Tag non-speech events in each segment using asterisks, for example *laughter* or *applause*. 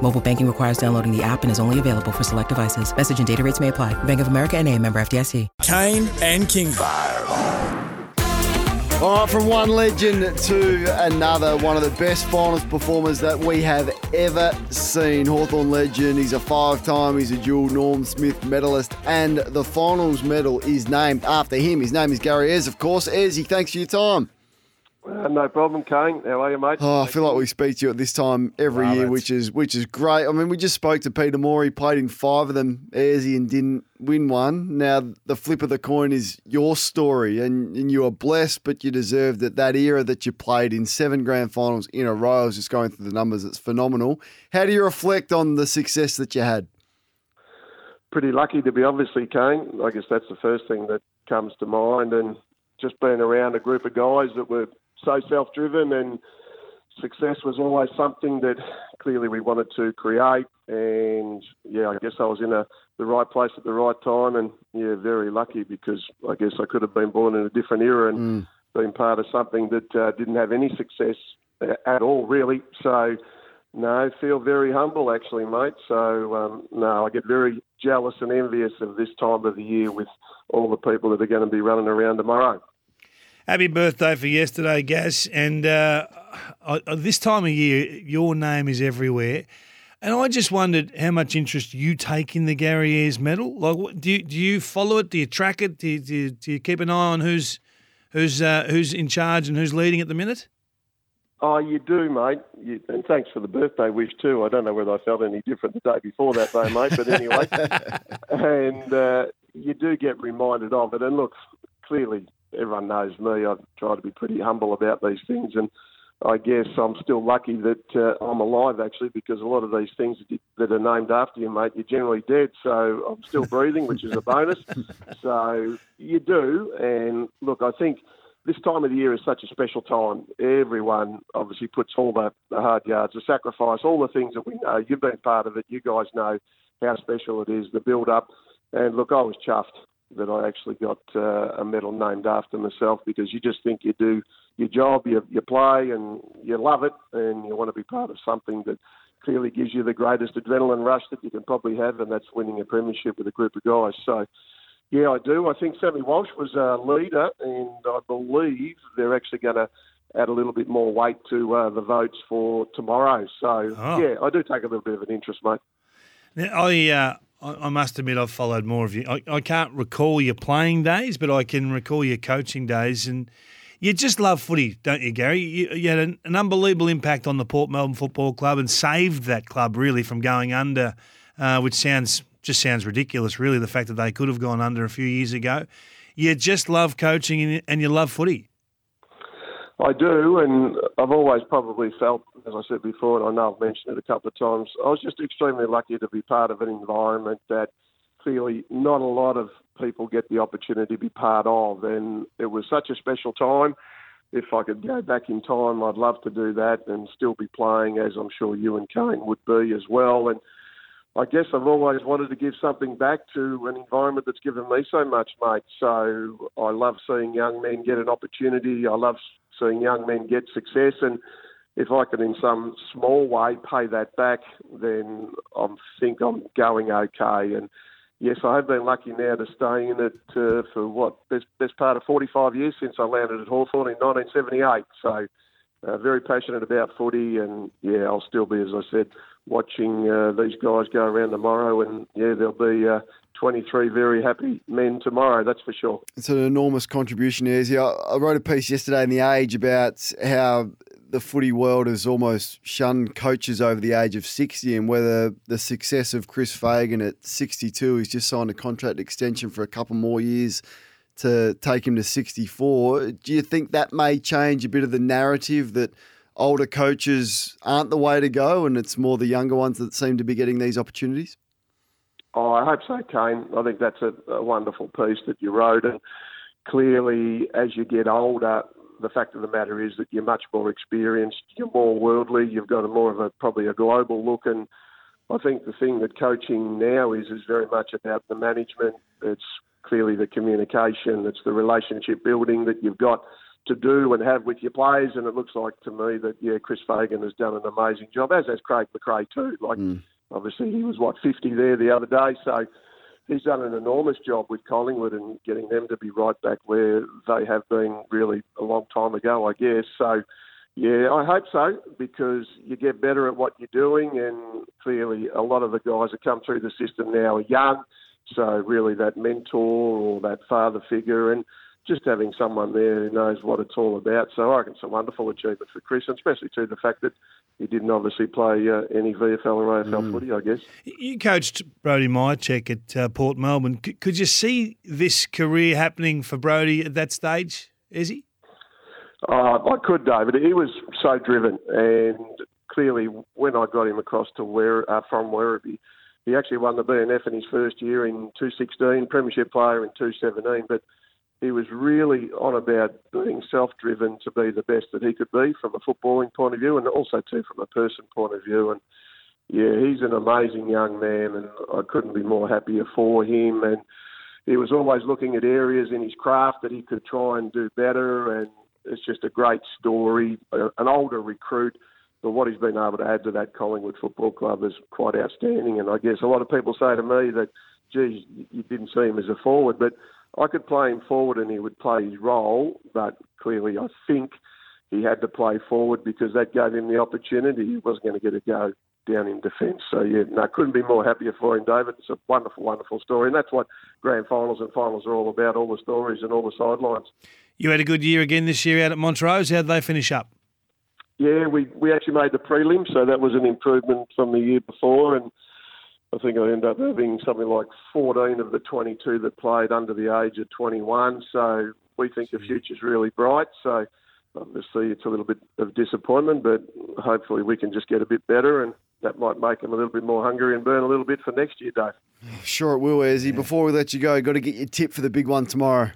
Mobile banking requires downloading the app and is only available for select devices. Message and data rates may apply. Bank of America and a member FDIC. Kane and King. All right, from one legend to another, one of the best finals performers that we have ever seen. Hawthorn legend, he's a five time, he's a dual Norm Smith medalist, and the finals medal is named after him. His name is Gary Ayres, of course. Ayresy, thanks for your time. Uh, no problem, Kane. How are you, mate? Oh, I feel like we speak to you at this time every Love year, it. which is which is great. I mean, we just spoke to Peter Moore. He played in five of them, Ayresy, and didn't win one. Now, the flip of the coin is your story, and, and you are blessed, but you deserved it. That era that you played in seven grand finals in a row, I was just going through the numbers, it's phenomenal. How do you reflect on the success that you had? Pretty lucky to be obviously, Kane. I guess that's the first thing that comes to mind. And just being around a group of guys that were so self driven and success was always something that clearly we wanted to create. And yeah, I guess I was in a, the right place at the right time. And yeah, very lucky because I guess I could have been born in a different era and been part of something that uh, didn't have any success uh, at all, really. So, no, feel very humble actually, mate. So, um, no, I get very jealous and envious of this time of the year with all the people that are going to be running around tomorrow. Happy birthday for yesterday, Gaz. And uh, I, I- this time of year, your name is everywhere. And I just wondered how much interest you take in the Gary Ayres medal. Like, do you, do you follow it? Do you track it? Do you, do you, do you keep an eye on who's who's uh, who's in charge and who's leading at the minute? Oh, you do, mate. You, and thanks for the birthday wish too. I don't know whether I felt any different the day before that, though, mate. But anyway, *laughs* and uh, you do get reminded of it. And look, clearly, everyone knows me. I try to be pretty humble about these things, and I guess I'm still lucky that uh, I'm alive, actually, because a lot of these things that, that are named after you, mate, you're generally dead. So I'm still breathing, which is a bonus. *laughs* so you do, and look, I think this time of the year is such a special time. Everyone obviously puts all the, the hard yards, the sacrifice, all the things that we know. You've been part of it. You guys know how special it is, the build up. And look, I was chuffed that I actually got uh, a medal named after myself because you just think you do your job, you, you play, and you love it, and you want to be part of something that clearly gives you the greatest adrenaline rush that you can probably have, and that's winning a premiership with a group of guys. So, yeah, I do. I think Sammy Walsh was a leader, and I believe they're actually going to add a little bit more weight to uh, the votes for tomorrow. So, Oh. yeah, I do take a little bit of an interest, mate. Now, I, uh, I I must admit I've followed more of you. I, I can't recall your playing days, but I can recall your coaching days, and you just love footy, don't you, Gary? You, you had an, an unbelievable impact on the Port Melbourne Football Club and saved that club really from going under, uh, which sounds just sounds ridiculous, really. The fact that they could have gone under a few years ago. You just love coaching and, you love footy. I do, and I've always probably felt, as I said before, and I know I've mentioned it a couple of times, I was just extremely lucky to be part of an environment that clearly not a lot of people get the opportunity to be part of. And it was such a special time. If I could go back in time, I'd love to do that and still be playing, as I'm sure you and Kane would be as well. And I guess I've always wanted to give something back to an environment that's given me so much, mate. So I love seeing young men get an opportunity. I love seeing young men get success. And if I can, in some small way, pay that back, then I think I'm going okay. And yes, I have been lucky now to stay in it uh, for what best best part of 45 years since I landed at Hawthorn in 1978. So uh, very passionate about footy, and yeah, I'll still be, as I said, watching uh, these guys go around tomorrow, and yeah, there'll be uh, 23 very happy men tomorrow. That's for sure. It's an enormous contribution. I, I wrote a piece yesterday in The Age about how the footy world has almost shunned coaches over the age of 60 and whether the success of Chris Fagan at 62, he's just signed a contract extension for a couple more years to take him to 64. Do you think that may change a bit of the narrative that older coaches aren't the way to go and it's more the younger ones that seem to be getting these opportunities? Oh, I hope so, Kane. I think that's a, a wonderful piece that you wrote, and clearly, as you get older, the fact of the matter is that you're much more experienced, you're more worldly, you've got a more of a probably a global look, and I think the thing that coaching now is is very much about the management. It's clearly the communication, it's the relationship building that you've got to do and have with your players. And it looks like to me that yeah, Chris Fagan has done an amazing job, as has Craig McRae too. Like mm. obviously he was what 50 there the other day, so he's done an enormous job with Collingwood and getting them to be right back where they have been really a long time ago, I guess. So. Yeah, I hope so because you get better at what you're doing, and clearly a lot of the guys that come through the system now are young. So really, that mentor or that father figure, and just having someone there who knows what it's all about. So I reckon it's a wonderful achievement for Chris, and especially too the fact that he didn't obviously play uh, any VFL or AFL mm. footy, I guess. You coached Brody Mihocek at uh, Port Melbourne. C- could you see this career happening for Brody at that stage, is he? Uh, I could, David. He was so driven, and clearly when I got him across to where uh, from Werribee, he actually won the BNF in his first year in 2016, Premiership player in 2017, but he was really on about being self-driven to be the best that he could be from a footballing point of view, and also too from a person point of view. And yeah, he's an amazing young man, and I couldn't be more happier for him. And he was always looking at areas in his craft that he could try and do better. And it's just a great story. Uh, an older recruit, but what he's been able to add to that Collingwood Football Club is quite outstanding. And I guess a lot of people say to me that, geez, you didn't see him as a forward, but I could play him forward and he would play his role, but clearly I think he had to play forward because that gave him the opportunity. He wasn't going to get a go down in defence. So, yeah, no, couldn't be more happier for him, David. It's a wonderful, wonderful story. And that's what grand finals and finals are all about all the stories and all the sidelines. You had a good year again this year out at Montrose. How did they finish up? Yeah, we, we actually made the prelim, so that was an improvement from the year before. And I think I ended up having something like 14 of the 22 that played under the age of 21. So we think the hmm. future's really bright. So obviously it's a little bit of disappointment, but hopefully we can just get a bit better and that might make them a little bit more hungry and burn a little bit for next year, Dave. Sure it will, Ayresy. Before we let you go, got to get your tip for the big one tomorrow.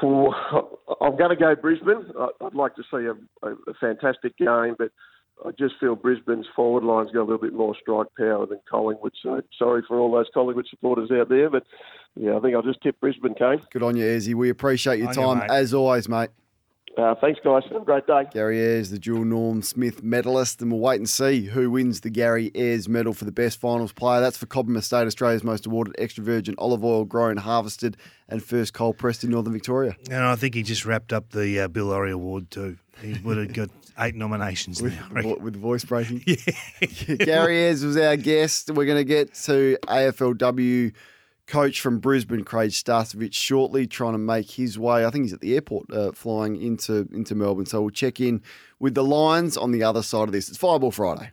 For, I'm going to go Brisbane. I'd like to see a, a fantastic game, but I just feel Brisbane's forward line's got a little bit more strike power than Collingwood. So sorry for all those Collingwood supporters out there, but yeah, I think I'll just tip Brisbane, Kane. Good on you, Ayresy. We appreciate your time you, as always, mate. Uh, thanks, guys. Have a great day. Gary Ayres, the dual Norm Smith medalist, and we'll wait and see who wins the Gary Ayres medal for the best finals player. That's for Cobram Estate, Australia's most awarded extra virgin olive oil grown, harvested, and first cold pressed in Northern Victoria. And I think he just wrapped up the uh, Bill Lawry Award too. He would have got eight nominations with, now, with voice breaking. *laughs* yeah. *laughs* Gary Ayres was our guest. We're going to get to AFLW coach from Brisbane, Craig Starcevich, shortly trying to make his way. I think he's at the airport uh, flying into, into Melbourne. So we'll check in with the Lions on the other side of this. It's Fireball Friday.